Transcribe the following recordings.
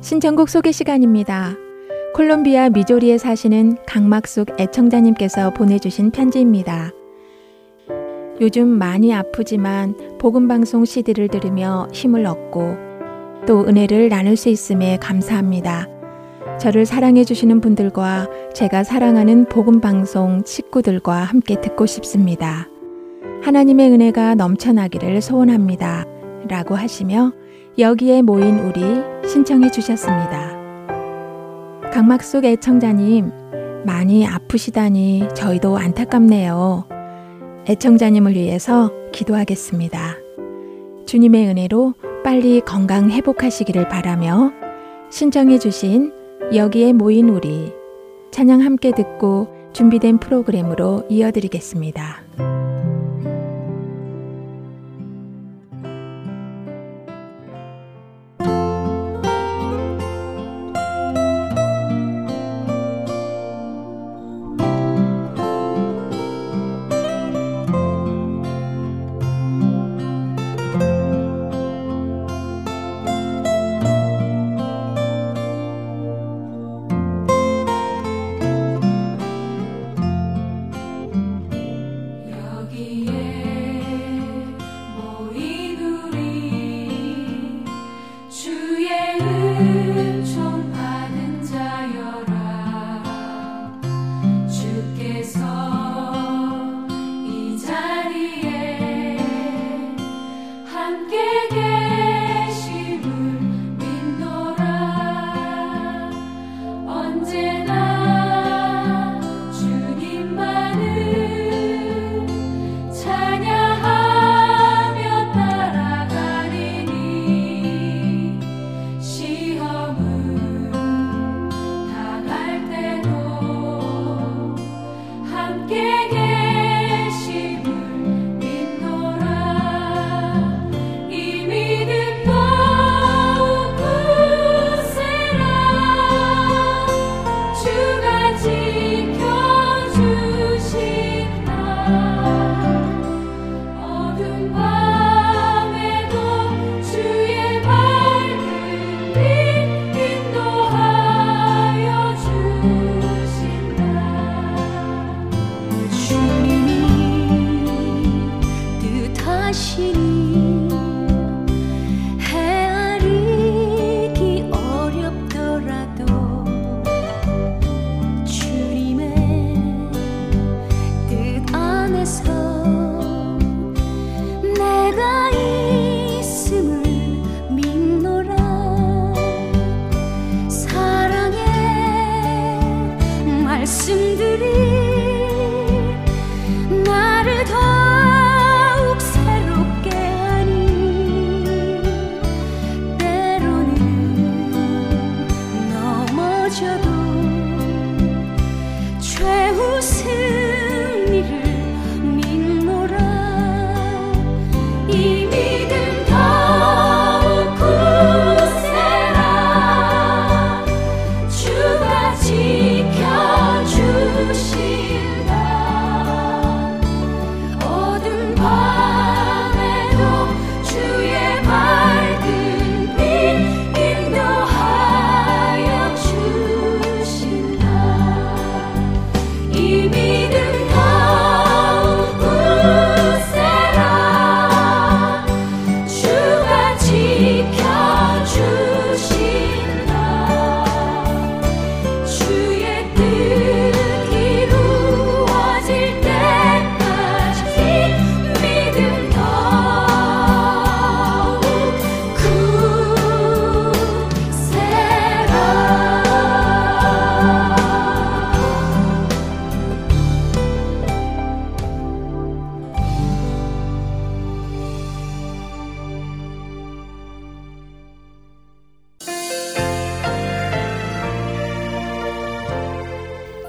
신청곡 소개 시간입니다. 콜롬비아 미조리에 사시는 강막숙 애청자님께서 보내주신 편지입니다. 요즘 많이 아프지만 복음방송 CD를 들으며 힘을 얻고 또 은혜를 나눌 수 있음에 감사합니다. 저를 사랑해주시는 분들과 제가 사랑하는 복음방송 식구들과 함께 듣고 싶습니다. 하나님의 은혜가 넘쳐나기를 소원합니다. 라고 하시며 여기에 모인 우리 신청해 주셨습니다. 강막숙 애청자님, 많이 아프시다니 저희도 안타깝네요. 애청자님을 위해서 기도하겠습니다. 주님의 은혜로 빨리 건강 회복하시기를 바라며 신청해 주신 여기에 모인 우리 찬양 함께 듣고 준비된 프로그램으로 이어드리겠습니다. 함께 계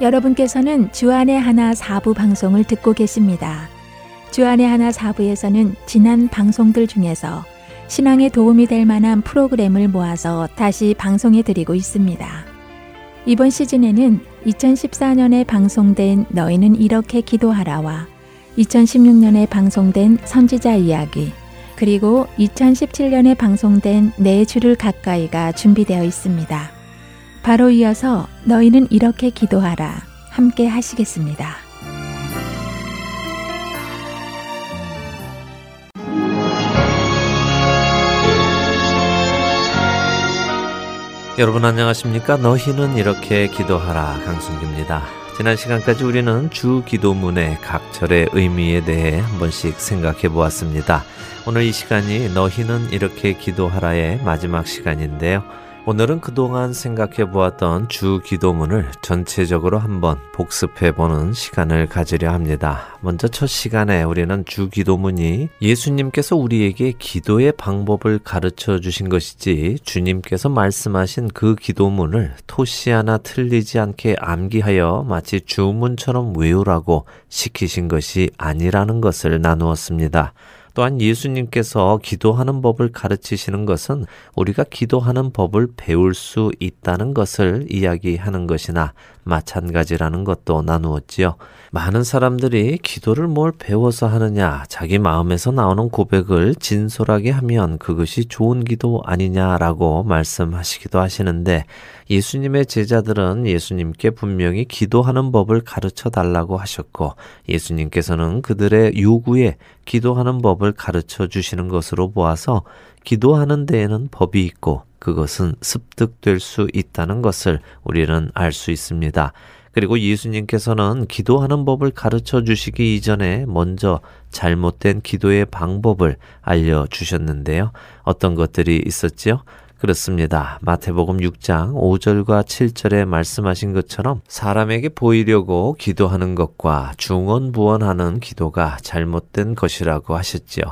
여러분께서는 주안의 하나 사부 방송을 듣고 계십니다. 주안의 하나 사부에서는 지난 방송들 중에서 신앙에 도움이 될 만한 프로그램을 모아서 다시 방송해 드리고 있습니다. 이번 시즌에는 2014년에 방송된 너희는 이렇게 기도하라와 2016년에 방송된 선지자 이야기, 그리고 2017년에 방송된 내 주를 가까이가 준비되어 있습니다. 바로 이어서 너희는 이렇게 기도하라 함께 하시겠습니다. 여러분 안녕하십니까? 너희는 이렇게 기도하라 강순기입니다. 지난 시간까지 우리는 주 기도문의 각 절의 의미에 대해 한 번씩 생각해 보았습니다. 오늘 이 시간이 너희는 이렇게 기도하라의 마지막 시간인데요. 오늘은 그동안 생각해 보았던 주 기도문을 전체적으로 한번 복습해 보는 시간을 가지려 합니다. 먼저 첫 시간에 우리는 주 기도문이 예수님께서 우리에게 기도의 방법을 가르쳐 주신 것이지 주님께서 말씀하신 그 기도문을 토시 하나 틀리지 않게 암기하여 마치 주문처럼 외우라고 시키신 것이 아니라는 것을 나누었습니다. 또한 예수님께서 기도하는 법을 가르치시는 것은 우리가 기도하는 법을 배울 수 있다는 것을 이야기하는 것이나 마찬가지라는 것도 나누었지요. 많은 사람들이 기도를 뭘 배워서 하느냐, 자기 마음에서 나오는 고백을 진솔하게 하면 그것이 좋은 기도 아니냐라고 말씀하시기도 하시는데 예수님의 제자들은 예수님께 분명히 기도하는 법을 가르쳐 달라고 하셨고 예수님께서는 그들의 요구에 기도하는 법을 가르쳐 주시는 것으로 보아서 기도하는 데에는 법이 있고 그것은 습득될 수 있다는 것을 우리는 알 수 있습니다. 그리고 예수님께서는 기도하는 법을 가르쳐 주시기 이전에 먼저 잘못된 기도의 방법을 알려 주셨는데요. 어떤 것들이 있었지요? 그렇습니다. 마태복음 6장 5절과 7절에 말씀하신 것처럼 사람에게 보이려고 기도하는 것과 중언부언하는 기도가 잘못된 것이라고 하셨지요.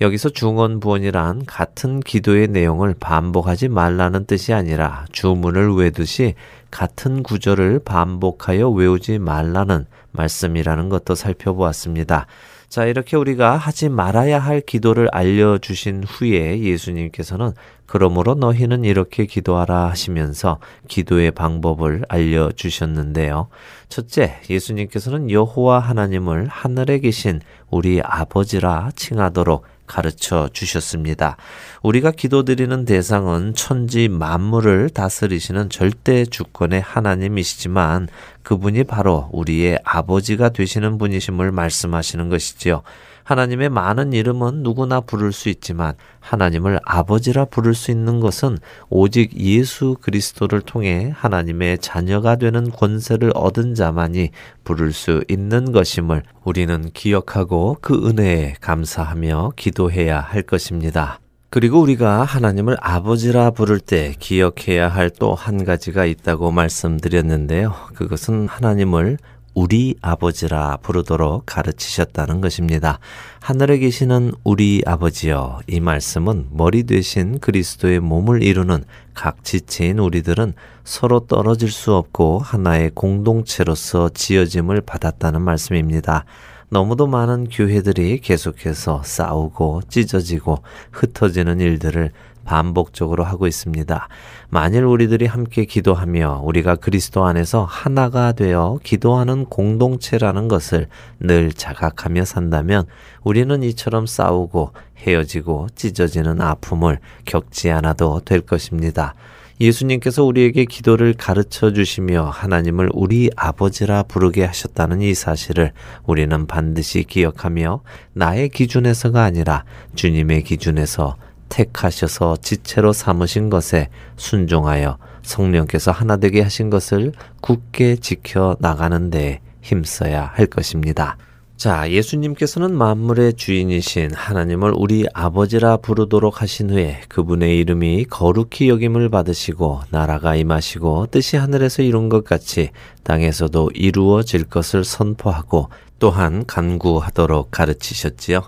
여기서 중언부언이란 같은 기도의 내용을 반복하지 말라는 뜻이 아니라 주문을 외듯이 같은 구절을 반복하여 외우지 말라는 말씀이라는 것도 살펴보았습니다. 자, 이렇게 우리가 하지 말아야 할 기도를 알려주신 후에 예수님께서는 그러므로 너희는 이렇게 기도하라 하시면서 기도의 방법을 알려 주셨는데요. 첫째, 예수님께서는 여호와 하나님을 하늘에 계신 우리 아버지라 칭하도록 가르쳐 주셨습니다. 우리가 기도드리는 대상은 천지 만물을 다스리시는 절대 주권의 하나님이시지만 그분이 바로 우리의 아버지가 되시는 분이심을 말씀하시는 것이지요. 하나님의 많은 이름은 누구나 부를 수 있지만 하나님을 아버지라 부를 수 있는 것은 오직 예수 그리스도를 통해 하나님의 자녀가 되는 권세를 얻은 자만이 부를 수 있는 것임을 우리는 기억하고 그 은혜에 감사하며 기도해야 할 것입니다. 그리고 우리가 하나님을 아버지라 부를 때 기억해야 할 또 한 가지가 있다고 말씀드렸는데요. 그것은 하나님을 우리 아버지라 부르도록 가르치셨다는 것입니다. 하늘에 계시는 우리 아버지여 이 말씀은 머리 되신 그리스도의 몸을 이루는 각 지체인 우리들은 서로 떨어질 수 없고 하나의 공동체로서 지어짐을 받았다는 말씀입니다. 너무도 많은 교회들이 계속해서 싸우고 찢어지고 흩어지는 일들을 반복적으로 하고 있습니다. 만일 우리들이 함께 기도하며 우리가 그리스도 안에서 하나가 되어 기도하는 공동체라는 것을 늘 자각하며 산다면 우리는 이처럼 싸우고 헤어지고 찢어지는 아픔을 겪지 않아도 될 것입니다. 예수님께서 우리에게 기도를 가르쳐 주시며 하나님을 우리 아버지라 부르게 하셨다는 이 사실을 우리는 반드시 기억하며 나의 기준에서가 아니라 주님의 기준에서 택하셔서 지체로 삼으신 것에 순종하여 성령께서 하나 되게 하신 것을 굳게 지켜 나가는 데 힘써야 할 것입니다. 자, 예수님께서는 만물의 주인이신 하나님을 우리 아버지라 부르도록 하신 후에 그분의 이름이 거룩히 여김을 받으시고 나라가 임하시고 뜻이 하늘에서 이룬 것 같이 땅에서도 이루어질 것을 선포하고 또한 간구하도록 가르치셨지요.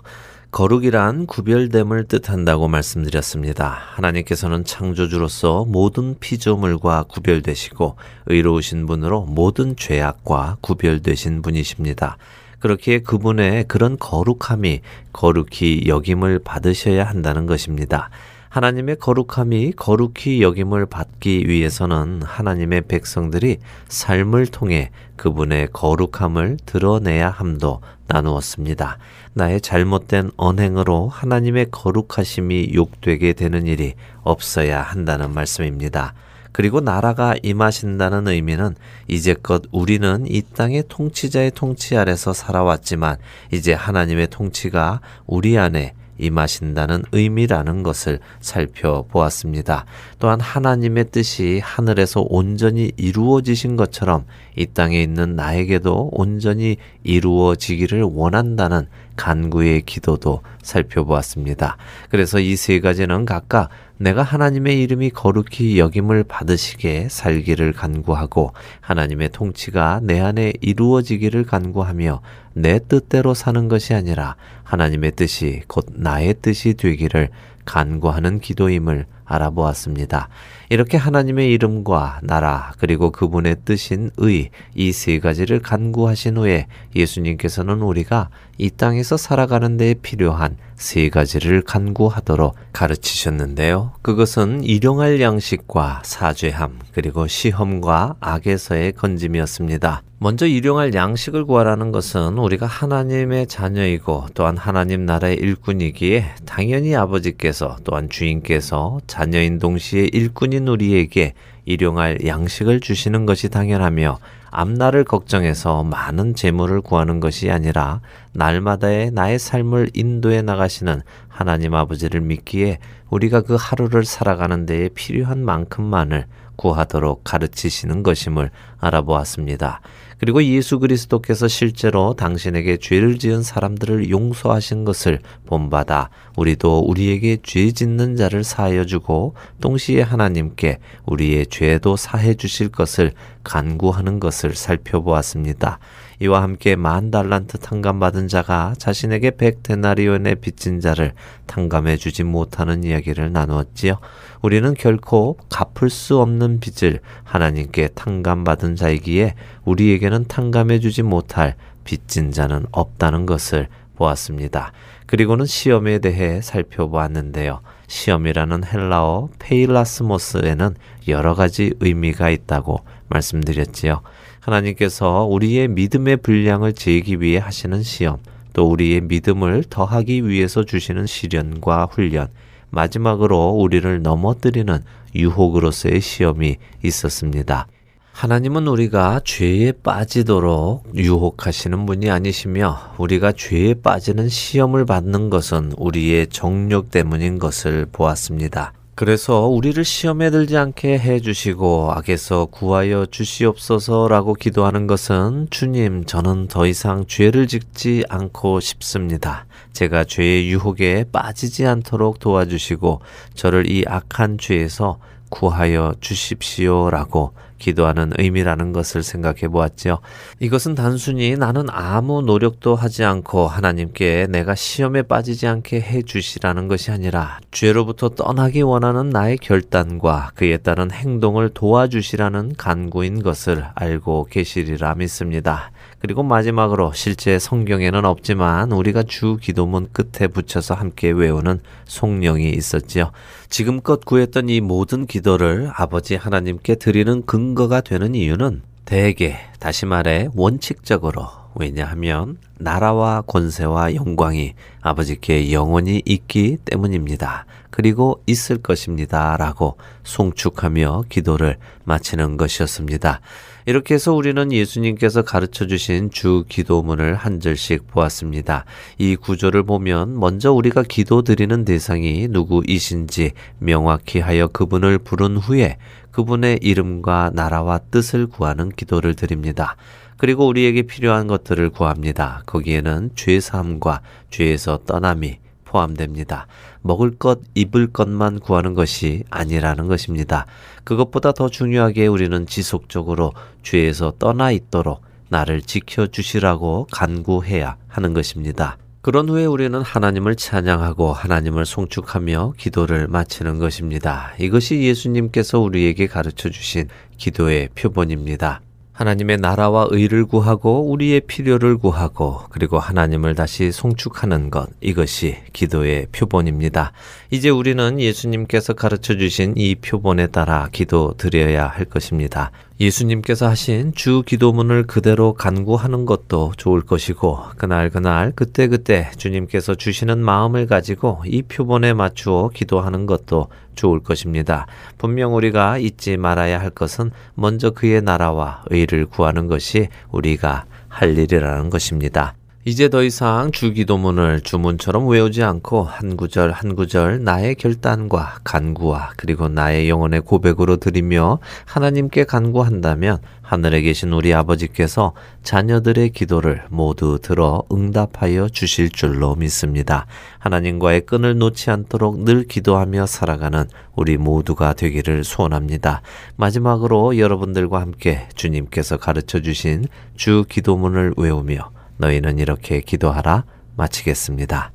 거룩이란 구별됨을 뜻한다고 말씀드렸습니다. 하나님께서는 창조주로서 모든 피조물과 구별되시고 의로우신 분으로 모든 죄악과 구별되신 분이십니다. 그렇기에 그분의 그런 거룩함이 거룩히 여김을 받으셔야 한다는 것입니다. 하나님의 거룩함이 거룩히 여김을 받기 위해서는 하나님의 백성들이 삶을 통해 그분의 거룩함을 드러내야 함도 나누었습니다. 나의 잘못된 언행으로 하나님의 거룩하심이 욕되게 되는 일이 없어야 한다는 말씀입니다. 그리고 나라가 임하신다는 의미는 이제껏 우리는 이 땅의 통치자의 통치 아래서 살아왔지만 이제 하나님의 통치가 우리 안에 임하신다는 의미라는 것을 살펴보았습니다. 또한 하나님의 뜻이 하늘에서 온전히 이루어지신 것처럼 이 땅에 있는 나에게도 온전히 이루어지기를 원한다는 간구의 기도도 살펴보았습니다. 그래서 이 세 가지는 각각 내가 하나님의 이름이 거룩히 여김을 받으시게 살기를 간구하고 하나님의 통치가 내 안에 이루어지기를 간구하며 내 뜻대로 사는 것이 아니라 하나님의 뜻이 곧 나의 뜻이 되기를 간구하는 기도임을 알아보았습니다. 이렇게 하나님의 이름과 나라 그리고 그분의 뜻인 의 이 세 가지를 간구하신 후에 예수님께서는 우리가 이 땅에서 살아가는 데 필요한 세 가지를 간구하도록 가르치셨는데요. 그것은 일용할 양식과 사죄함 그리고 시험과 악에서의 건짐이었습니다. 먼저 일용할 양식을 구하라는 것은 우리가 하나님의 자녀이고 또한 하나님 나라의 일꾼이기에 당연히 아버지께서 또한 주인께서 자녀인 동시에 일꾼인 우리에게 일용할 양식을 주시는 것이 당연하며 앞날을 걱정해서 많은 재물을 구하는 것이 아니라 날마다의 나의 삶을 인도해 나가시는 하나님 아버지를 믿기에 우리가 그 하루를 살아가는 데에 필요한 만큼만을 구하도록 가르치시는 것임을 알아보았습니다. 그리고 예수 그리스도께서 실제로 당신에게 죄를 지은 사람들을 용서하신 것을 본받아 우리도 우리에게 죄 짓는 자를 사하여 주고 동시에 하나님께 우리의 죄도 사해 주실 것을 간구하는 것을 살펴보았습니다. 이와 함께 만 달란트 탕감받은 자가 자신에게 백 데나리온의 빚진 자를 탕감해 주지 못하는 이야기를 나누었지요. 우리는 결코 갚을 수 없는 빚을 하나님께 탕감받은 자이기에 우리에게는 탕감해 주지 못할 빚진 자는 없다는 것을 보았습니다. 그리고는 시험에 대해 살펴보았는데요. 시험이라는 헬라어 페일라스모스에는 여러 가지 의미가 있다고 말씀드렸지요. 하나님께서 우리의 믿음의 분량을 재기 위해 하시는 시험, 또 우리의 믿음을 더하기 위해서 주시는 시련과 훈련, 마지막으로 우리를 넘어뜨리는 유혹으로서의 시험이 있었습니다. 하나님은 우리가 죄에 빠지도록 유혹하시는 분이 아니시며 우리가 죄에 빠지는 시험을 받는 것은 우리의 정욕 때문인 것을 보았습니다. 그래서 우리를 시험에 들지 않게 해 주시고 악에서 구하여 주시옵소서라고 기도하는 것은 주님, 저는 더 이상 죄를 짓지 않고 싶습니다. 제가 죄의 유혹에 빠지지 않도록 도와주시고 저를 이 악한 죄에서 구하여 주십시오라고 기도하는 의미라는 것을 생각해 보았지요. 이것은 단순히 나는 아무 노력도 하지 않고 하나님께 내가 시험에 빠지지 않게 해 주시라는 것이 아니라 죄로부터 떠나기 원하는 나의 결단과 그에 따른 행동을 도와주시라는 간구인 것을 알고 계시리라 믿습니다. 그리고 마지막으로 실제 성경에는 없지만 우리가 주 기도문 끝에 붙여서 함께 외우는 송령이 있었지요. 지금껏 구했던 이 모든 기도를 아버지 하나님께 드리는 근거가 되는 이유는 대개, 다시 말해 원칙적으로 왜냐하면 나라와 권세와 영광이 아버지께 영원히 있기 때문입니다. 그리고 있을 것입니다. 라고 송축하며 기도를 마치는 것이었습니다. 이렇게 해서 우리는 예수님께서 가르쳐 주신 주 기도문을 한 절씩 보았습니다. 이 구조를 보면 먼저 우리가 기도 드리는 대상이 누구이신지 명확히 하여 그분을 부른 후에 그분의 이름과 나라와 뜻을 구하는 기도를 드립니다. 그리고 우리에게 필요한 것들을 구합니다. 거기에는 죄 사함과 죄에서 떠남이 포함됩니다. 먹을 것, 입을 것만 구하는 것이 아니라는 것입니다. 그것보다 더 중요하게 우리는 지속적으로 죄에서 떠나 있도록 나를 지켜주시라고 간구해야 하는 것입니다. 그런 후에 우리는 하나님을 찬양하고 하나님을 송축하며 기도를 마치는 것입니다. 이것이 예수님께서 우리에게 가르쳐 주신 기도의 표본입니다. 하나님의 나라와 의를 구하고 우리의 필요를 구하고 그리고 하나님을 다시 송축하는 것 이것이 기도의 표본입니다. 이제 우리는 예수님께서 가르쳐 주신 이 표본에 따라 기도 드려야 할 것입니다. 예수님께서 하신 주 기도문을 그대로 간구하는 것도 좋을 것이고 그날 그날 그때그때 주님께서 주시는 마음을 가지고 이 표본에 맞추어 기도하는 것도 좋을 것입니다. 분명 우리가 잊지 말아야 할 것은 먼저 그의 나라와 의를 구하는 것이 우리가 할 일이라는 것입니다. 이제 더 이상 주기도문을 주문처럼 외우지 않고 한 구절 한 구절 나의 결단과 간구와 그리고 나의 영혼의 고백으로 드리며 하나님께 간구한다면 하늘에 계신 우리 아버지께서 자녀들의 기도를 모두 들어 응답하여 주실 줄로 믿습니다. 하나님과의 끈을 놓지 않도록 늘 기도하며 살아가는 우리 모두가 되기를 소원합니다. 마지막으로 여러분들과 함께 주님께서 가르쳐 주신 주 기도문을 외우며 너희는 이렇게 기도하라 마치겠습니다.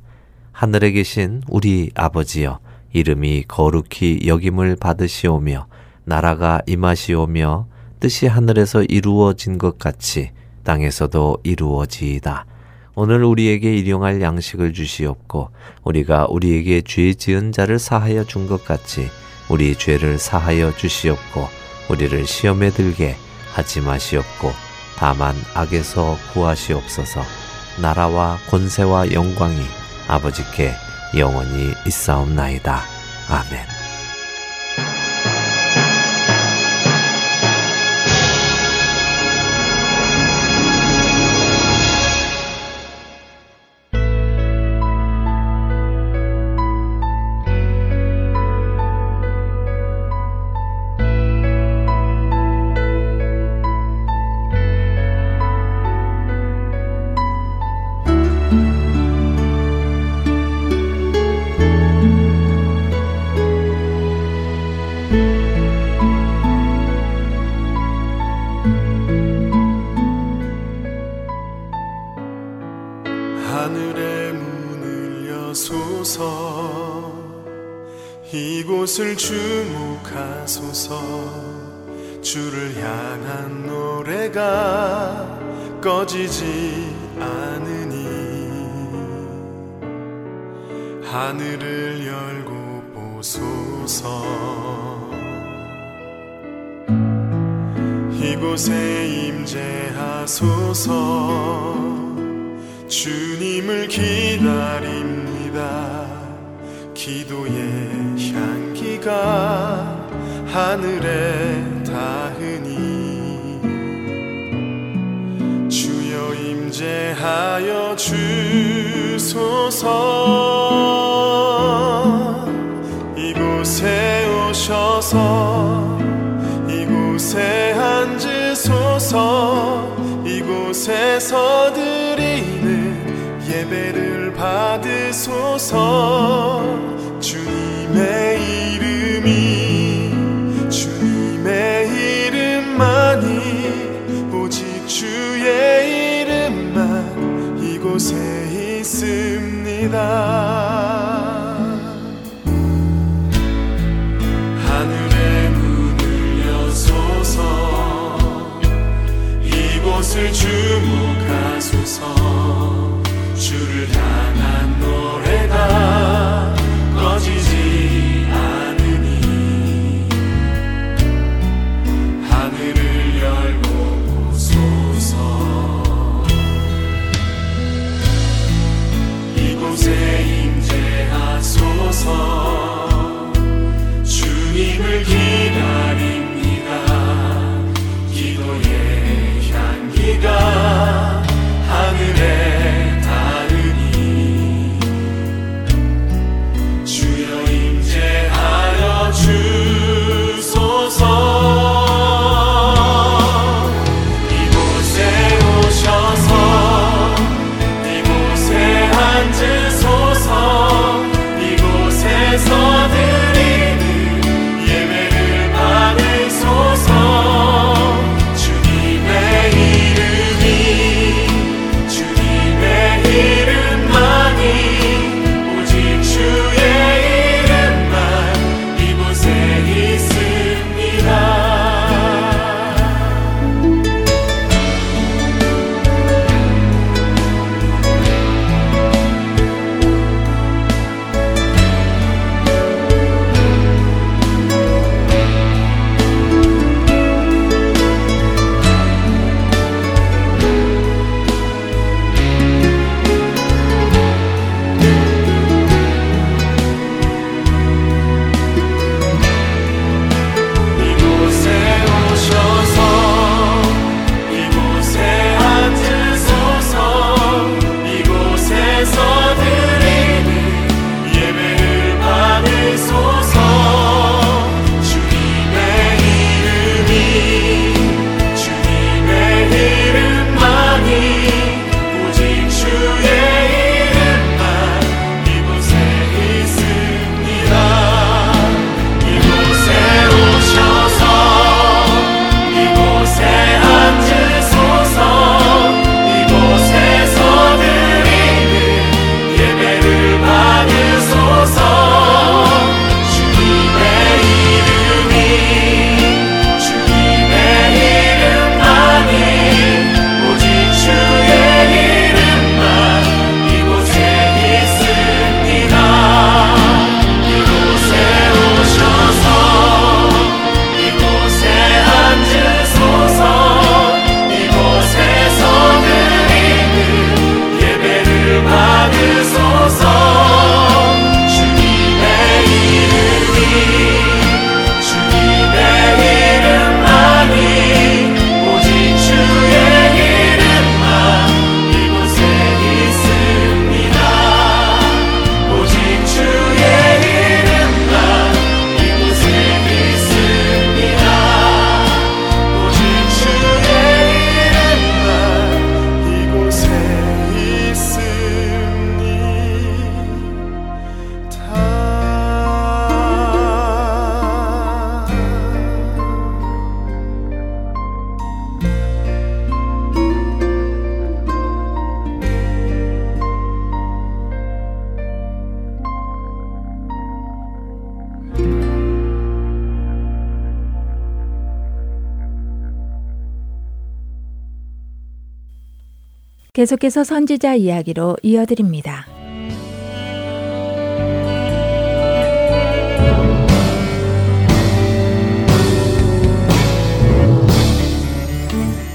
하늘에 계신 우리 아버지여 이름이 거룩히 여김을 받으시오며 나라가 임하시오며 뜻이 하늘에서 이루어진 것 같이 땅에서도 이루어지이다. 오늘 우리에게 일용할 양식을 주시옵고 우리가 우리에게 죄 지은 자를 사하여 준 것 같이 우리 죄를 사하여 주시옵고 우리를 시험에 들게 하지 마시옵고 다만 악에서 구하시옵소서. 나라와 권세와 영광이 아버지께 영원히 있사옵나이다. 아멘. 이곳에서 드리는 예배를 받으소서. 주님의 이름이 주님의 이름만이 오직 주의 이름만 이곳에 있습니다. 계속해서 선지자 이야기로 이어드립니다.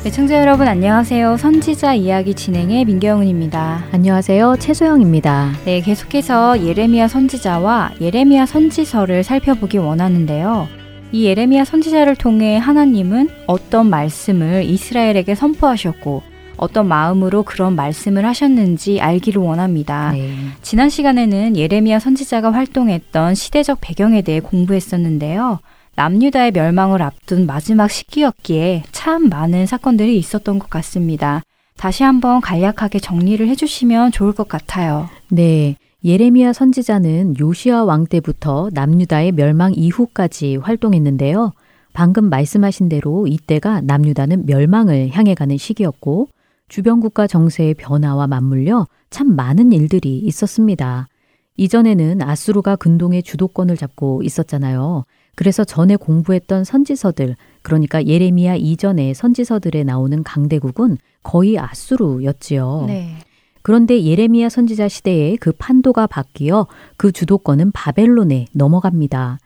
애청자 네, 여러분 안녕하세요. 선지자 이야기 진행의 민경훈입니다. 안녕하세요. 최소영입니다. 네, 계속해서 예레미야 선지자와 예레미야 선지서를 살펴보기 원하는데요. 이 예레미야 선지자를 통해 하나님은 어떤 말씀을 이스라엘에게 선포하셨고 어떤 마음으로 그런 말씀을 하셨는지 알기를 원합니다. 네. 지난 시간에는 예레미야 선지자가 활동했던 시대적 배경에 대해 공부했었는데요. 남유다의 멸망을 앞둔 마지막 시기였기에 참 많은 사건들이 있었던 것 같습니다. 다시 한번 간략하게 정리를 해주시면 좋을 것 같아요. 네. 예레미야 선지자는 요시아 왕 때부터 남유다의 멸망 이후까지 활동했는데요. 방금 말씀하신 대로 이때가 남유다는 멸망을 향해 가는 시기였고 주변 국가 정세의 변화와 맞물려 참 많은 일들이 있었습니다. 이전에는 아수르가 근동의 주도권을 잡고 있었잖아요. 그래서 전에 공부했던 선지서들, 그러니까 예레미야 이전의 선지서들에 나오는 강대국은 거의 아수르였지요. 네. 그런데 예레미야 선지자 시대에 그 판도가 바뀌어 그 주도권은 바벨론에 넘어갑니다.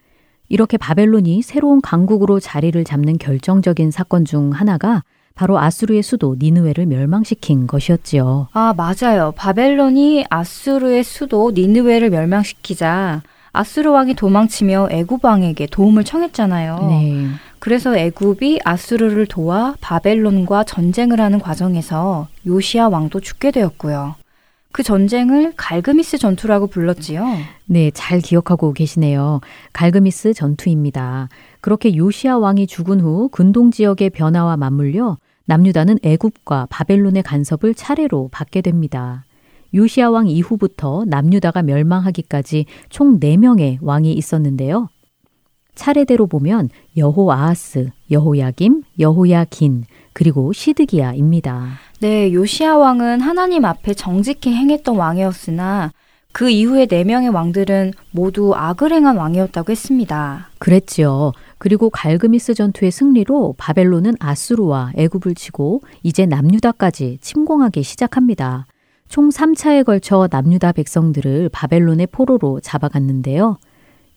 이렇게 바벨론이 새로운 강국으로 자리를 잡는 결정적인 사건 중 하나가 바로 아수르의 수도 니느웨를 멸망시킨 것이었지요. 아, 맞아요. 바벨론이 아수르의 수도 니느웨를 멸망시키자 아수르 왕이 도망치며 애굽 왕에게 도움을 청했잖아요. 네. 그래서 애굽이 아수르를 도와 바벨론과 전쟁을 하는 과정에서 요시아 왕도 죽게 되었고요. 그 전쟁을 갈그미스 전투라고 불렀지요. 네, 잘 기억하고 계시네요. 갈그미스 전투입니다. 그렇게 요시아 왕이 죽은 후 근동 지역의 변화와 맞물려 남유다는 애굽과 바벨론의 간섭을 차례로 받게 됩니다. 요시아 왕 이후부터 남유다가 멸망하기까지 총 4명의 왕이 있었는데요. 차례대로 보면 여호아하스, 여호야김, 여호야긴, 그리고 시드기야입니다. 네, 요시아 왕은 하나님 앞에 정직히 행했던 왕이었으나 그 이후에 네 명의 왕들은 모두 악을 행한 왕이었다고 했습니다. 그랬지요. 그리고 갈그미스 전투의 승리로 바벨론은 아수르와 애굽을 치고 이제 남유다까지 침공하기 시작합니다. 총 3차에 걸쳐 남유다 백성들을 바벨론의 포로로 잡아갔는데요.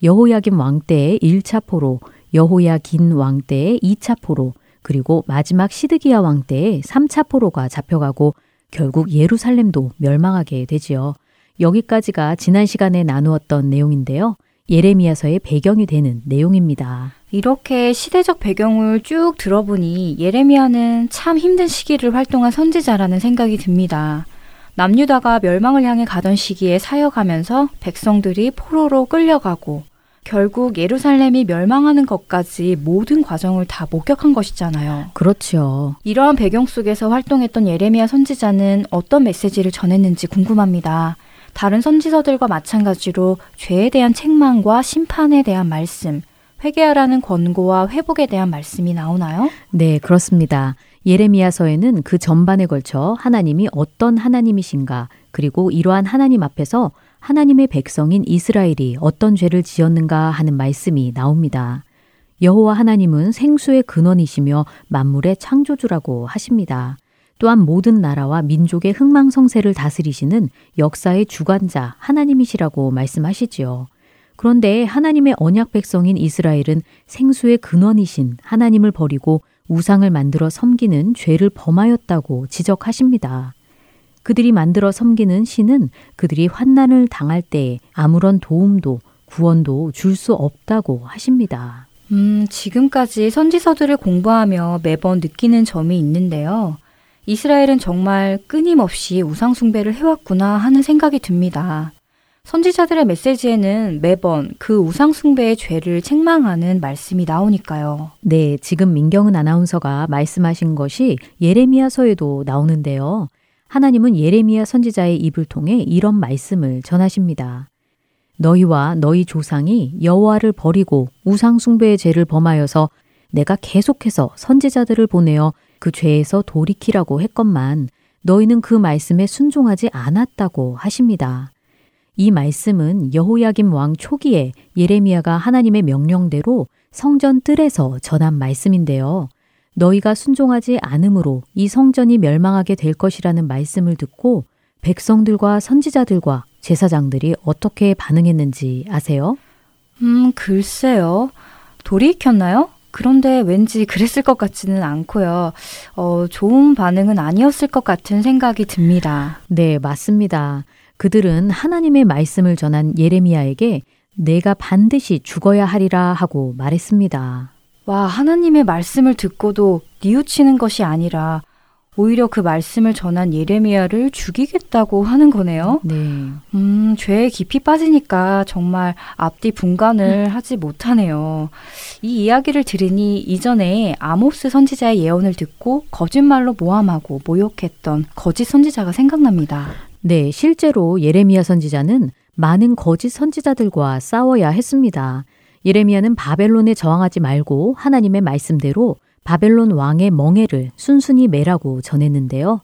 여호야김 왕 때의 1차 포로, 여호야긴 왕 때의 2차 포로, 그리고 마지막 시드기야 왕 때의 3차 포로가 잡혀가고 결국 예루살렘도 멸망하게 되지요. 여기까지가 지난 시간에 나누었던 내용인데요. 예레미야서의 배경이 되는 내용입니다. 이렇게 시대적 배경을 쭉 들어보니 예레미야는 참 힘든 시기를 활동한 선지자라는 생각이 듭니다. 남유다가 멸망을 향해 가던 시기에 사역하면서 백성들이 포로로 끌려가고 결국 예루살렘이 멸망하는 것까지 모든 과정을 다 목격한 것이잖아요. 그렇죠. 이러한 배경 속에서 활동했던 예레미야 선지자는 어떤 메시지를 전했는지 궁금합니다. 다른 선지서들과 마찬가지로 죄에 대한 책망과 심판에 대한 말씀, 회개하라는 권고와 회복에 대한 말씀이 나오나요? 네, 그렇습니다. 예레미야서에는 그 전반에 걸쳐 하나님이 어떤 하나님이신가, 그리고 이러한 하나님 앞에서 하나님의 백성인 이스라엘이 어떤 죄를 지었는가 하는 말씀이 나옵니다. 여호와 하나님은 생수의 근원이시며 만물의 창조주라고 하십니다. 또한 모든 나라와 민족의 흥망성쇠를 다스리시는 역사의 주관자 하나님이시라고 말씀하시지요. 그런데 하나님의 언약 백성인 이스라엘은 생수의 근원이신 하나님을 버리고 우상을 만들어 섬기는 죄를 범하였다고 지적하십니다. 그들이 만들어 섬기는 신은 그들이 환난을 당할 때에 아무런 도움도 구원도 줄 수 없다고 하십니다. 음, 지금까지 선지서들을 공부하며 매번 느끼는 점이 있는데요. 이스라엘은 정말 끊임없이 우상숭배를 해왔구나 하는 생각이 듭니다. 선지자들의 메시지에는 매번 그 우상숭배의 죄를 책망하는 말씀이 나오니까요. 네, 지금 민경은 아나운서가 말씀하신 것이 예레미야서에도 나오는데요. 하나님은 예레미야 선지자의 입을 통해 이런 말씀을 전하십니다. 너희와 너희 조상이 여호와를 버리고 우상 숭배의 죄를 범하여서 내가 계속해서 선지자들을 보내어 그 죄에서 돌이키라고 했건만 너희는 그 말씀에 순종하지 않았다고 하십니다. 이 말씀은 여호야김 왕 초기에 예레미야가 하나님의 명령대로 성전 뜰에서 전한 말씀인데요. 너희가 순종하지 않으므로 이 성전이 멸망하게 될 것이라는 말씀을 듣고 백성들과 선지자들과 제사장들이 어떻게 반응했는지 아세요? 음, 글쎄요. 돌이 익혔나요? 그런데 왠지 그랬을 것 같지는 않고요. 어, 좋은 반응은 아니었을 것 같은 생각이 듭니다. 네, 맞습니다. 그들은 하나님의 말씀을 전한 예레미야에게 내가 반드시 죽어야 하리라 하고 말했습니다. 와, 하나님의 말씀을 듣고도 뉘우치는 것이 아니라 오히려 그 말씀을 전한 예레미야를 죽이겠다고 하는 거네요. 네. 음, 죄에 깊이 빠지니까 정말 앞뒤 분간을 음. 하지 못하네요. 이 이야기를 들으니 이전에 아모스 선지자의 예언을 듣고 거짓말로 모함하고 모욕했던 거짓 선지자가 생각납니다. 네, 실제로 예레미야 선지자는 많은 거짓 선지자들과 싸워야 했습니다. 예레미야는 바벨론에 저항하지 말고 하나님의 말씀대로 바벨론 왕의 멍해를 순순히 매라고 전했는데요.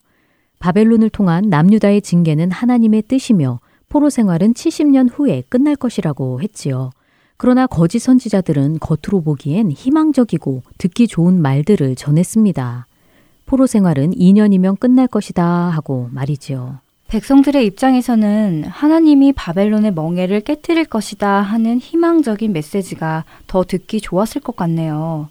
바벨론을 통한 남유다의 징계는 하나님의 뜻이며 포로 생활은 70년 후에 끝날 것이라고 했지요. 그러나 거짓 선지자들은 겉으로 보기엔 희망적이고 듣기 좋은 말들을 전했습니다. 포로 생활은 2년이면 끝날 것이다 하고 말이지요. 백성들의 입장에서는 하나님이 바벨론의 멍해를 깨뜨릴 것이다 하는 희망적인 메시지가 더 듣기 좋았을 것 같네요.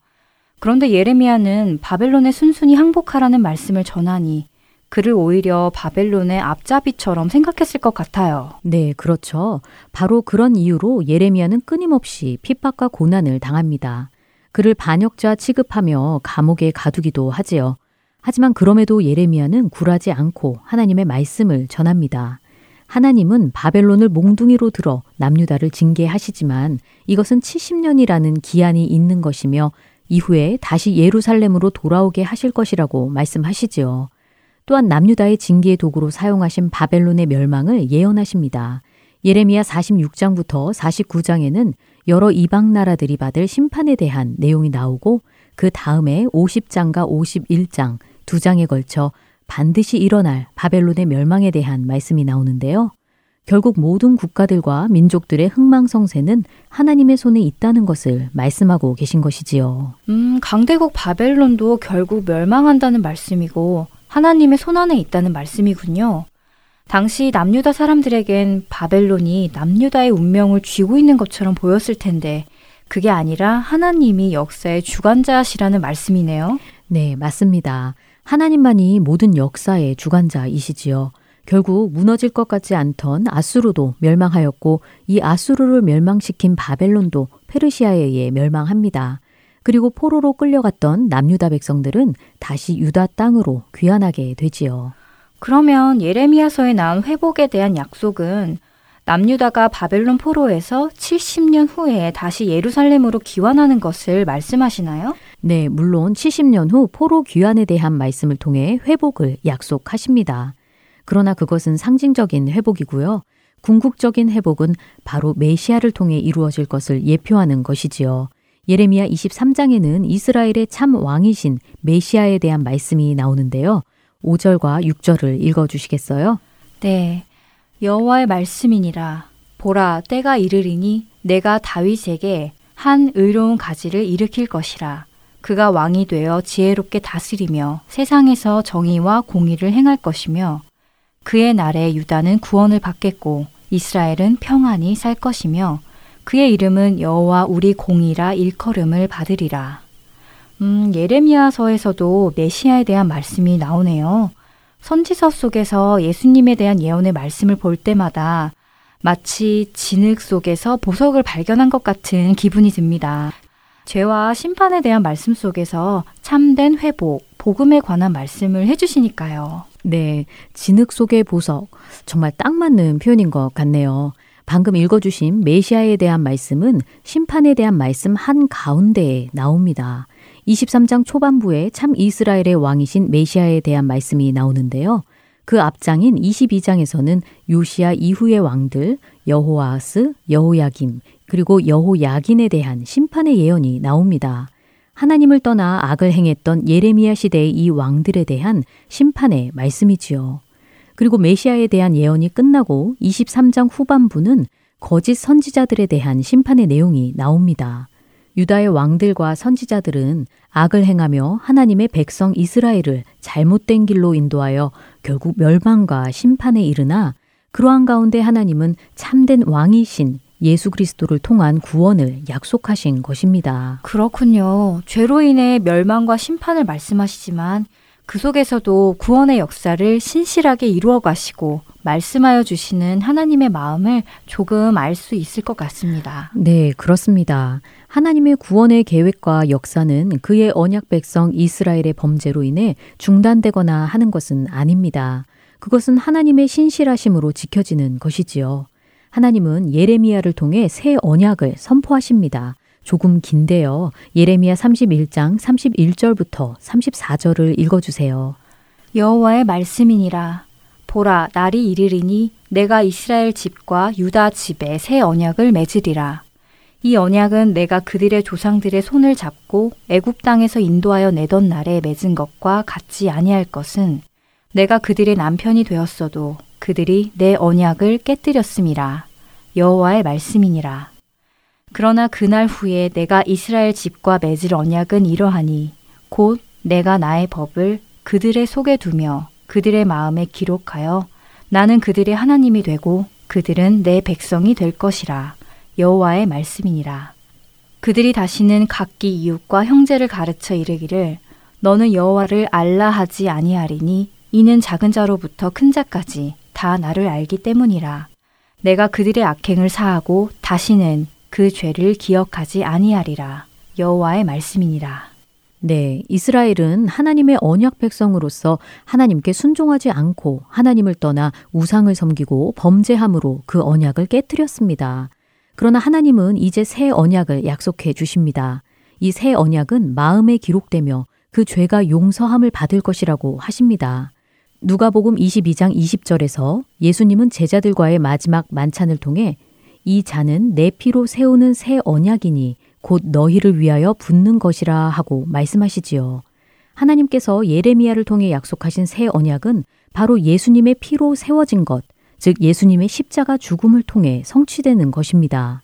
그런데 예레미야는 바벨론에 순순히 항복하라는 말씀을 전하니 그를 오히려 바벨론의 앞잡이처럼 생각했을 것 같아요. 네, 그렇죠. 바로 그런 이유로 예레미야는 끊임없이 핍박과 고난을 당합니다. 그를 반역자 취급하며 감옥에 가두기도 하지요. 하지만 그럼에도 예레미야는 굴하지 않고 하나님의 말씀을 전합니다. 하나님은 바벨론을 몽둥이로 들어 남유다를 징계하시지만 이것은 70년이라는 기한이 있는 것이며 이후에 다시 예루살렘으로 돌아오게 하실 것이라고 말씀하시지요. 또한 남유다의 징계의 도구로 사용하신 바벨론의 멸망을 예언하십니다. 예레미야 46장부터 49장에는 여러 이방 나라들이 받을 심판에 대한 내용이 나오고 그 다음에 50장과 51장 두 장에 걸쳐 반드시 일어날 바벨론의 멸망에 대한 말씀이 나오는데요. 결국 모든 국가들과 민족들의 흥망성쇠는 하나님의 손에 있다는 것을 말씀하고 계신 것이지요. 음, 강대국 바벨론도 결국 멸망한다는 말씀이고 하나님의 손 안에 있다는 말씀이군요. 당시 남유다 사람들에겐 바벨론이 남유다의 운명을 쥐고 있는 것처럼 보였을 텐데 그게 아니라 하나님이 역사의 주관자시라는 말씀이네요. 네, 맞습니다. 하나님만이 모든 역사의 주관자이시지요. 결국 무너질 것 같지 않던 아수르도 멸망하였고 이 아수르를 멸망시킨 바벨론도 페르시아에 의해 멸망합니다. 그리고 포로로 끌려갔던 남유다 백성들은 다시 유다 땅으로 귀환하게 되지요. 그러면 예레미야서에 나온 회복에 대한 약속은 남유다가 바벨론 포로에서 70년 후에 다시 예루살렘으로 귀환하는 것을 말씀하시나요? 네, 물론 70년 후 포로 귀환에 대한 말씀을 통해 회복을 약속하십니다. 그러나 그것은 상징적인 회복이고요. 궁극적인 회복은 바로 메시아를 통해 이루어질 것을 예표하는 것이지요. 예레미야 23장에는 이스라엘의 참 왕이신 메시아에 대한 말씀이 나오는데요. 5절과 6절을 읽어 주시겠어요? 네. 여호와의 말씀이니라 보라 때가 이르리니 내가 다윗에게 한 의로운 가지를 일으킬 것이라 그가 왕이 되어 지혜롭게 다스리며 세상에서 정의와 공의를 행할 것이며 그의 날에 유다는 구원을 받겠고 이스라엘은 평안히 살 것이며 그의 이름은 여호와 우리 공이라 일컬음을 받으리라. 음, 예레미야서에서도 메시아에 대한 말씀이 나오네요. 선지서 속에서 예수님에 대한 예언의 말씀을 볼 때마다 마치 진흙 속에서 보석을 발견한 것 같은 기분이 듭니다. 죄와 심판에 대한 말씀 속에서 참된 회복, 복음에 관한 말씀을 해주시니까요. 네, 진흙 속의 보석. 정말 딱 맞는 표현인 것 같네요. 방금 읽어주신 메시아에 대한 말씀은 심판에 대한 말씀 한 가운데에 나옵니다. 23장 초반부에 참 이스라엘의 왕이신 메시아에 대한 말씀이 나오는데요. 그 앞장인 22장에서는 요시아 이후의 왕들 여호아스, 여호야김, 그리고 여호야긴에 대한 심판의 예언이 나옵니다. 하나님을 떠나 악을 행했던 예레미야 시대의 이 왕들에 대한 심판의 말씀이지요. 그리고 메시아에 대한 예언이 끝나고 23장 후반부는 거짓 선지자들에 대한 심판의 내용이 나옵니다. 유다의 왕들과 선지자들은 악을 행하며 하나님의 백성 이스라엘을 잘못된 길로 인도하여 결국 멸망과 심판에 이르나 그러한 가운데 하나님은 참된 왕이신 예수 그리스도를 통한 구원을 약속하신 것입니다. 그렇군요. 죄로 인해 멸망과 심판을 말씀하시지만 그 속에서도 구원의 역사를 신실하게 이루어 가시고 말씀하여 주시는 하나님의 마음을 조금 알 수 있을 것 같습니다. 네, 그렇습니다. 하나님의 구원의 계획과 역사는 그의 언약 백성 이스라엘의 범죄로 인해 중단되거나 하는 것은 아닙니다. 그것은 하나님의 신실하심으로 지켜지는 것이지요. 하나님은 예레미야를 통해 새 언약을 선포하십니다. 조금 긴데요. 예레미야 31장 31절부터 34절을 읽어주세요. 여호와의 말씀이니라. 보라, 날이 이르리니 내가 이스라엘 집과 유다 집에 새 언약을 맺으리라. 이 언약은 내가 그들의 조상들의 손을 잡고 애굽 땅에서 인도하여 내던 날에 맺은 것과 같지 아니할 것은 내가 그들의 남편이 되었어도 그들이 내 언약을 깨뜨렸음이라. 여호와의 말씀이니라. 그러나 그날 후에 내가 이스라엘 집과 맺을 언약은 이러하니 곧 내가 나의 법을 그들의 속에 두며 그들의 마음에 기록하여 나는 그들의 하나님이 되고 그들은 내 백성이 될 것이라 여호와의 말씀이니라. 그들이 다시는 각기 이웃과 형제를 가르쳐 이르기를 너는 여호와를 알라 하지 아니하리니 이는 작은 자로부터 큰 자까지 다 나를 알기 때문이라. 내가 그들의 악행을 사하고 다시는 그 죄를 기억하지 아니하리라. 여호와의 말씀이니라. 네, 이스라엘은 하나님의 언약 백성으로서 하나님께 순종하지 않고 하나님을 떠나 우상을 섬기고 범죄함으로 그 언약을 깨뜨렸습니다. 그러나 하나님은 이제 새 언약을 약속해 주십니다. 이 새 언약은 마음에 기록되며 그 죄가 용서함을 받을 것이라고 하십니다. 누가복음 22장 20절에서 예수님은 제자들과의 마지막 만찬을 통해 이 잔은 내 피로 세우는 새 언약이니 곧 너희를 위하여 붓는 것이라 하고 말씀하시지요. 하나님께서 예레미야를 통해 약속하신 새 언약은 바로 예수님의 피로 세워진 것, 즉 예수님의 십자가 죽음을 통해 성취되는 것입니다.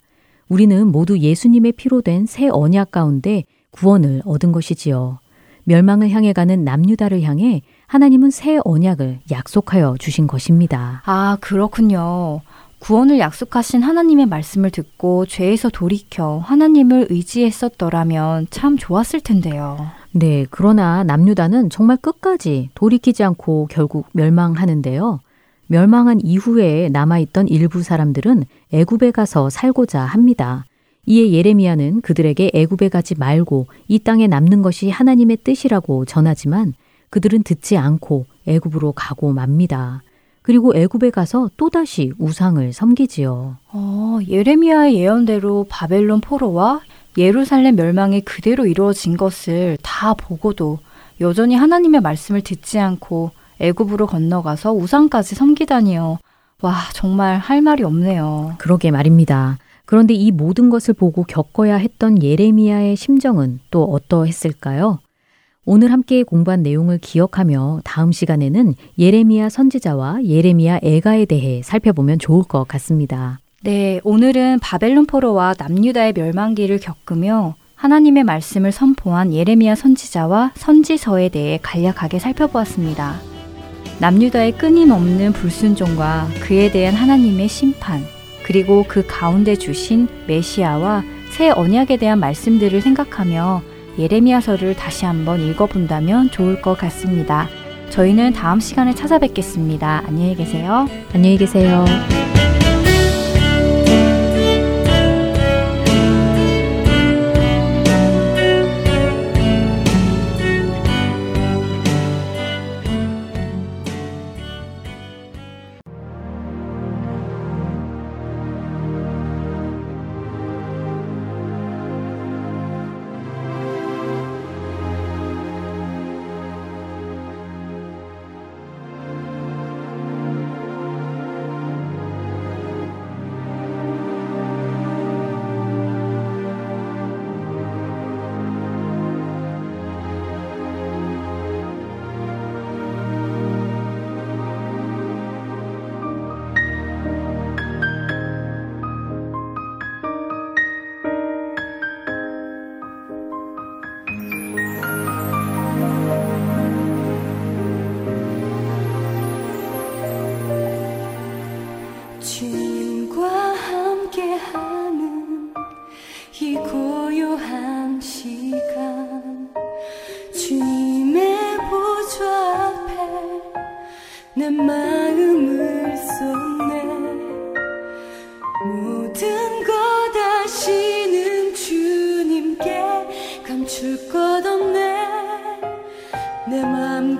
우리는 모두 예수님의 피로 된 새 언약 가운데 구원을 얻은 것이지요. 멸망을 향해 가는 남유다를 향해 하나님은 새 언약을 약속하여 주신 것입니다. 아, 그렇군요. 구원을 약속하신 하나님의 말씀을 듣고 죄에서 돌이켜 하나님을 의지했었더라면 참 좋았을 텐데요. 네, 그러나 남유다는 정말 끝까지 돌이키지 않고 결국 멸망하는데요. 멸망한 이후에 남아있던 일부 사람들은 애굽에 가서 살고자 합니다. 이에 예레미야는 그들에게 애굽에 가지 말고 이 땅에 남는 것이 하나님의 뜻이라고 전하지만 그들은 듣지 않고 애굽으로 가고 맙니다. 그리고 애굽에 가서 또다시 우상을 섬기지요. 어, 예레미야의 예언대로 바벨론 포로와 예루살렘 멸망이 그대로 이루어진 것을 다 보고도 여전히 하나님의 말씀을 듣지 않고 애굽으로 건너가서 우상까지 섬기다니요. 와, 정말 할 말이 없네요. 그러게 말입니다. 그런데 이 모든 것을 보고 겪어야 했던 예레미야의 심정은 또 어떠했을까요? 오늘 함께 공부한 내용을 기억하며 다음 시간에는 예레미야 선지자와 예레미야 애가에 대해 살펴보면 좋을 것 같습니다. 네, 오늘은 바벨론 포로와 남유다의 멸망기를 겪으며 하나님의 말씀을 선포한 예레미야 선지자와 선지서에 대해 간략하게 살펴보았습니다. 남유다의 끊임없는 불순종과 그에 대한 하나님의 심판, 그리고 그 가운데 주신 메시아와 새 언약에 대한 말씀들을 생각하며 예레미야서를 다시 한번 읽어본다면 좋을 것 같습니다. 저희는 다음 시간에 찾아뵙겠습니다. 안녕히 계세요. 안녕히 계세요. 안녕하세요.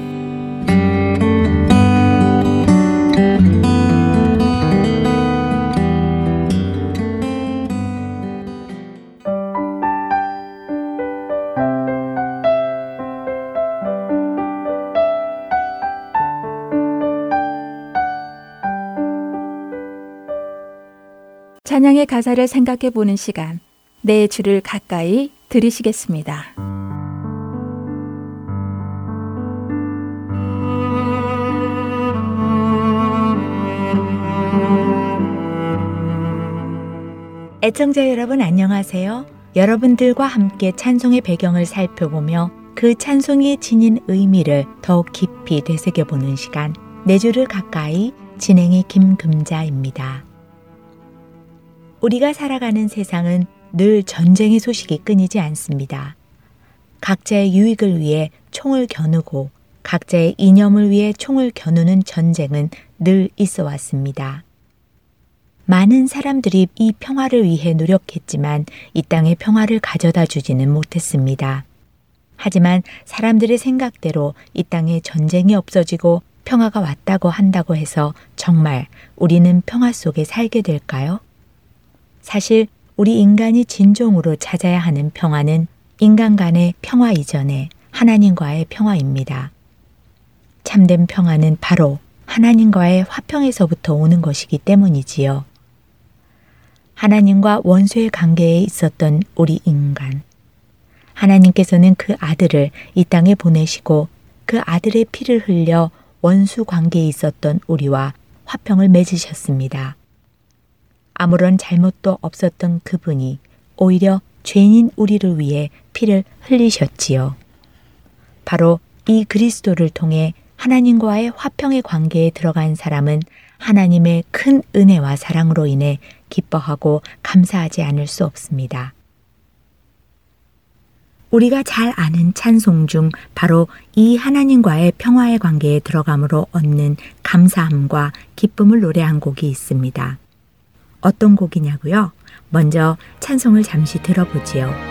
찬양의 가사를 생각해 보는 시간, 내 주를 가까이 들으시겠습니다. 애청자 여러분 안녕하세요. 여러분들과 함께 찬송의 배경을 살펴보며 그 찬송이 지닌 의미를 더욱 깊이 되새겨보는 시간, 내 주를 가까이 진행의 김금자입니다. 우리가 살아가는 세상은 늘 전쟁의 소식이 끊이지 않습니다. 각자의 유익을 위해 총을 겨누고 각자의 이념을 위해 총을 겨누는 전쟁은 늘 있어 왔습니다. 많은 사람들이 이 평화를 위해 노력했지만 이 땅의 평화를 가져다 주지는 못했습니다. 하지만 사람들의 생각대로 이 땅에 전쟁이 없어지고 평화가 왔다고 한다고 해서 정말 우리는 평화 속에 살게 될까요? 사실 우리 인간이 진정으로 찾아야 하는 평화는 인간 간의 평화 이전에 하나님과의 평화입니다. 참된 평화는 바로 하나님과의 화평에서부터 오는 것이기 때문이지요. 하나님과 원수의 관계에 있었던 우리 인간. 하나님께서는 그 아들을 이 땅에 보내시고 그 아들의 피를 흘려 원수 관계에 있었던 우리와 화평을 맺으셨습니다. 아무런 잘못도 없었던 그분이 오히려 죄인인 우리를 위해 피를 흘리셨지요. 바로 이 그리스도를 통해 하나님과의 화평의 관계에 들어간 사람은 하나님의 큰 은혜와 사랑으로 인해 기뻐하고 감사하지 않을 수 없습니다. 우리가 잘 아는 찬송 중 바로 이 하나님과의 평화의 관계에 들어감으로 얻는 감사함과 기쁨을 노래한 곡이 있습니다. 어떤 곡이냐고요? 먼저 찬송을 잠시 들어보지요.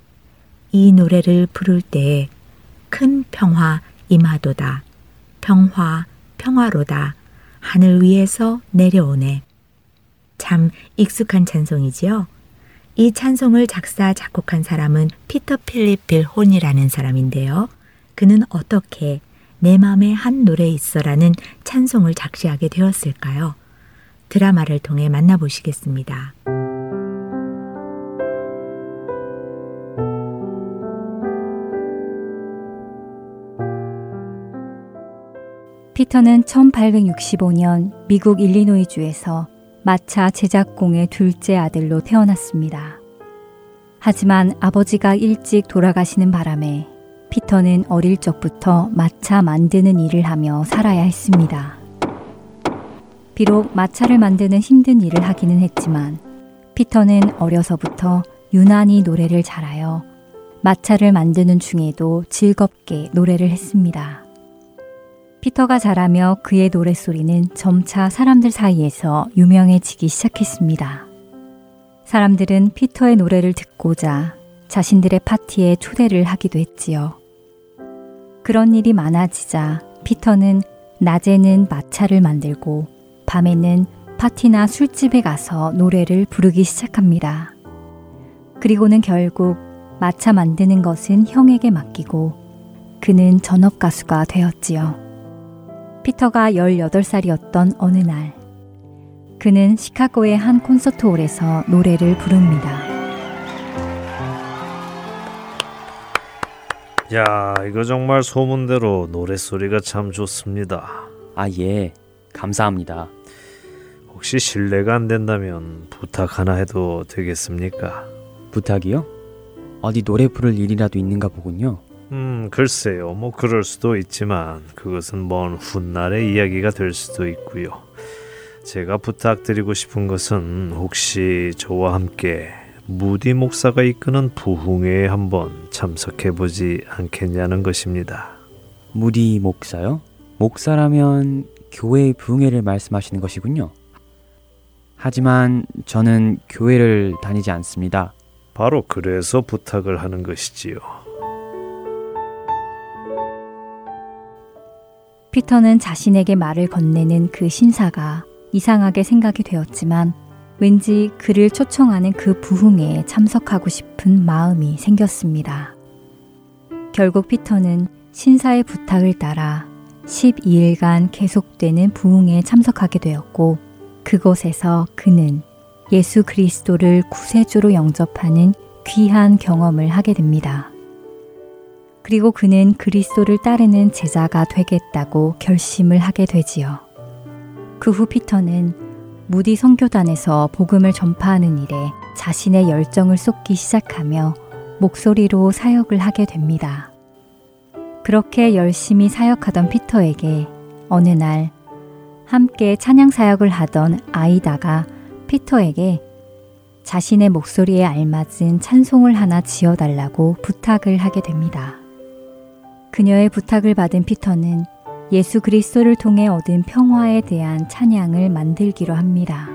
이 노래를 부를 때에 큰 평화 임하도다 평화 평화로다 하늘 위에서 내려오네 참 익숙한 찬송이지요. 이 찬송을 작사 작곡한 사람은 피터 필립 빌혼이라는 사람인데요. 그는 어떻게 내 맘에 한 노래 있어라는 찬송을 작시하게 되었을까요? 드라마를 통해 만나보시겠습니다. 피터는 1865년 미국 일리노이주에서 마차 제작공의 둘째 아들로 태어났습니다. 하지만 아버지가 일찍 돌아가시는 바람에 피터는 어릴 적부터 마차 만드는 일을 하며 살아야 했습니다. 비록 마차를 만드는 힘든 일을 하기는 했지만 피터는 어려서부터 유난히 노래를 잘하여 마차를 만드는 중에도 즐겁게 노래를 했습니다. 피터가 자라며 그의 노랫소리는 점차 사람들 사이에서 유명해지기 시작했습니다. 사람들은 피터의 노래를 듣고자 자신들의 파티에 초대를 하기도 했지요. 그런 일이 많아지자 피터는 낮에는 마차를 만들고 밤에는 파티나 술집에 가서 노래를 부르기 시작합니다. 그리고는 결국 마차 만드는 것은 형에게 맡기고 그는 전업 가수가 되었지요. 피터가 18살이었던 어느 날, 그는 시카고의 한 콘서트홀에서 노래를 부릅니다. 야, 이거 정말 소문대로 노랫소리가 참 좋습니다. 아, 예. 감사합니다. 혹시 실례가 안 된다면 부탁 하나 해도 되겠습니까? 부탁이요? 어디 노래 부를 일이라도 있는가 보군요. 음, 글쎄요. 뭐 그럴 수도 있지만 그것은 먼 훗날의 이야기가 될 수도 있고요. 제가 부탁드리고 싶은 것은 혹시 저와 함께 무디 목사가 이끄는 부흥회에 한번 참석해 보지 않겠냐는 것입니다. 무디 목사요? 목사라면 교회의 부흥회를 말씀하시는 것이군요. 하지만 저는 교회를 다니지 않습니다. 바로 그래서 부탁을 하는 것이지요. 피터는 자신에게 말을 건네는 그 신사가 이상하게 생각이 되었지만 왠지 그를 초청하는 그 부흥에 참석하고 싶은 마음이 생겼습니다. 결국 피터는 신사의 부탁을 따라 12일간 계속되는 부흥에 참석하게 되었고 그곳에서 그는 예수 그리스도를 구세주로 영접하는 귀한 경험을 하게 됩니다. 그리고 그는 그리스도를 따르는 제자가 되겠다고 결심을 하게 되지요. 그 후 피터는 무디 선교단에서 복음을 전파하는 일에 자신의 열정을 쏟기 시작하며 목소리로 사역을 하게 됩니다. 그렇게 열심히 사역하던 피터에게 어느 날 함께 찬양 사역을 하던 아이다가 피터에게 자신의 목소리에 알맞은 찬송을 하나 지어달라고 부탁을 하게 됩니다. 그녀의 부탁을 받은 피터는 예수 그리스도를 통해 얻은 평화에 대한 찬양을 만들기로 합니다.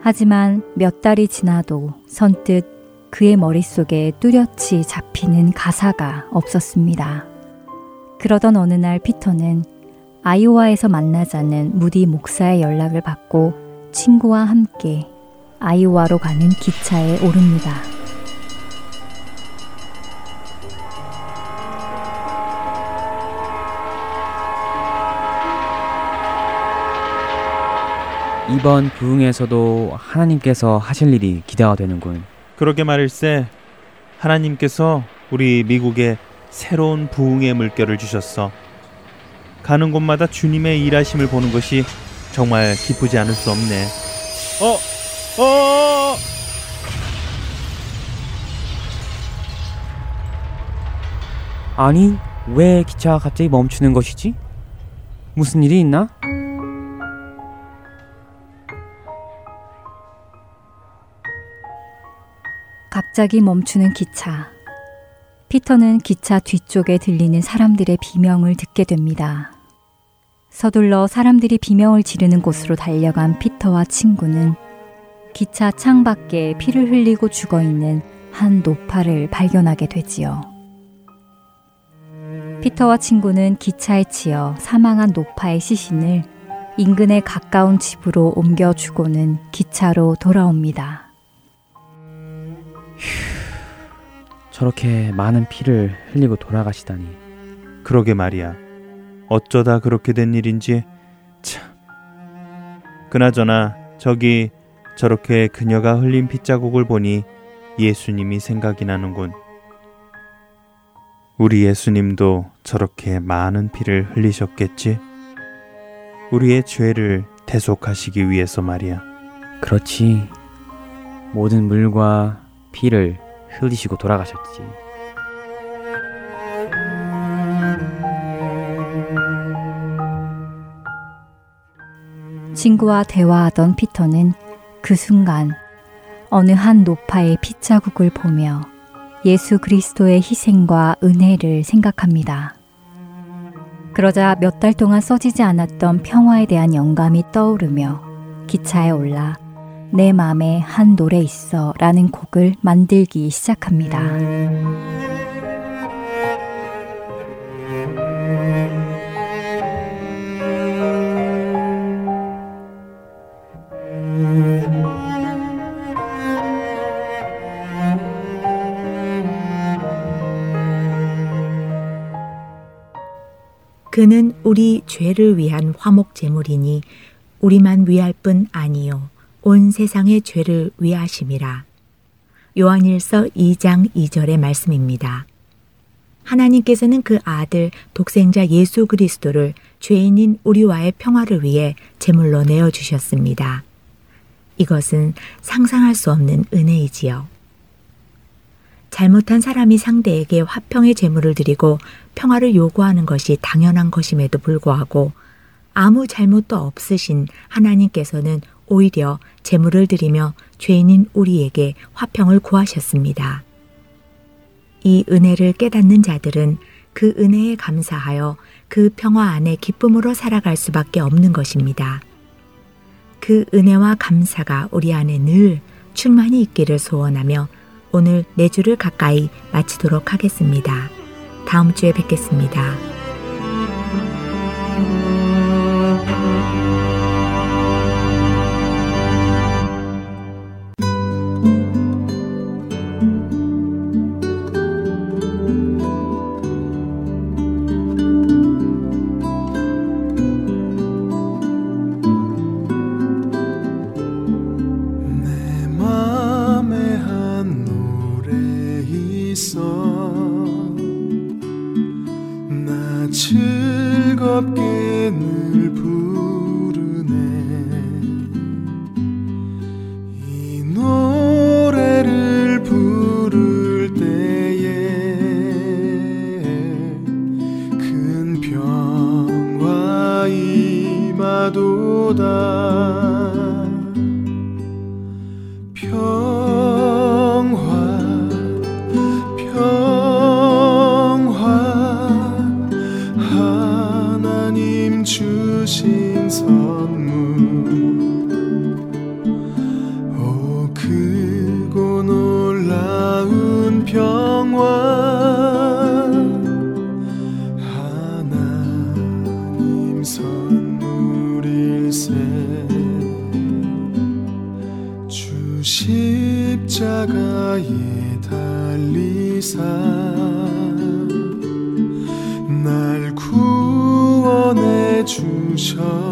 하지만 몇 달이 지나도 선뜻 그의 머릿속에 뚜렷이 잡히는 가사가 없었습니다. 그러던 어느 날 피터는 아이오와에서 만나자는 무디 목사의 연락을 받고 친구와 함께 아이오와로 가는 기차에 오릅니다. 이번 부흥에서도 하나님께서 하실 일이 기대가 되는군. 그러게 말일세. 하나님께서 우리 미국에 새로운 부흥의 물결을 주셨어. 가는 곳마다 주님의 일하심을 보는 것이 정말 기쁘지 않을 수 없네. 어, 어. 아니, 왜 기차가 갑자기 멈추는 것이지? 무슨 일이 있나? 갑자기 멈추는 기차. 피터는 기차 뒤쪽에 들리는 사람들의 비명을 듣게 됩니다. 서둘러 사람들이 비명을 지르는 곳으로 달려간 피터와 친구는 기차 창 밖에 피를 흘리고 죽어 있는 한 노파를 발견하게 되지요. 피터와 친구는 기차에 치여 사망한 노파의 시신을 인근의 가까운 집으로 옮겨주고는 기차로 돌아옵니다. 저렇게 많은 피를 흘리고 돌아가시다니. 그러게 말이야. 어쩌다 그렇게 된 일인지 참. 그나저나 저기 저렇게 그녀가 흘린 핏자국을 보니 예수님이 생각이 나는군. 우리 예수님도 저렇게 많은 피를 흘리셨겠지? 우리의 죄를 대속하시기 위해서 말이야. 그렇지. 모든 물과 피를 흘리시고 돌아가셨지. 친구와 대화하던 피터는 그 순간 어느 한 노파의 핏자국을 보며 예수 그리스도의 희생과 은혜를 생각합니다. 그러자 몇 달 동안 써지지 않았던 평화에 대한 영감이 떠오르며 기차에 올라 내 맘에 한 노래 있어 라는 곡을 만들기 시작합니다. 그는 우리 죄를 위한 화목 제물이니 우리만 위할 뿐 아니요 온 세상의 죄를 위하심이라. 요한일서 2장 2절의 말씀입니다. 하나님께서는 그 아들 독생자 예수 그리스도를 죄인인 우리와의 평화를 위해 제물로 내어 주셨습니다. 이것은 상상할 수 없는 은혜이지요. 잘못한 사람이 상대에게 화평의 제물을 드리고 평화를 요구하는 것이 당연한 것임에도 불구하고 아무 잘못도 없으신 하나님께서는 오히려 제물을 드리며 죄인인 우리에게 화평을 구하셨습니다. 이 은혜를 깨닫는 자들은 그 은혜에 감사하여 그 평화 안에 기쁨으로 살아갈 수밖에 없는 것입니다. 그 은혜와 감사가 우리 안에 늘 충만히 있기를 소원하며 오늘 내 주를 가까이 마치도록 하겠습니다. 다음 주에 뵙겠습니다. 선물일세. 주 십자가에 달리사. 날 구원해 주셔.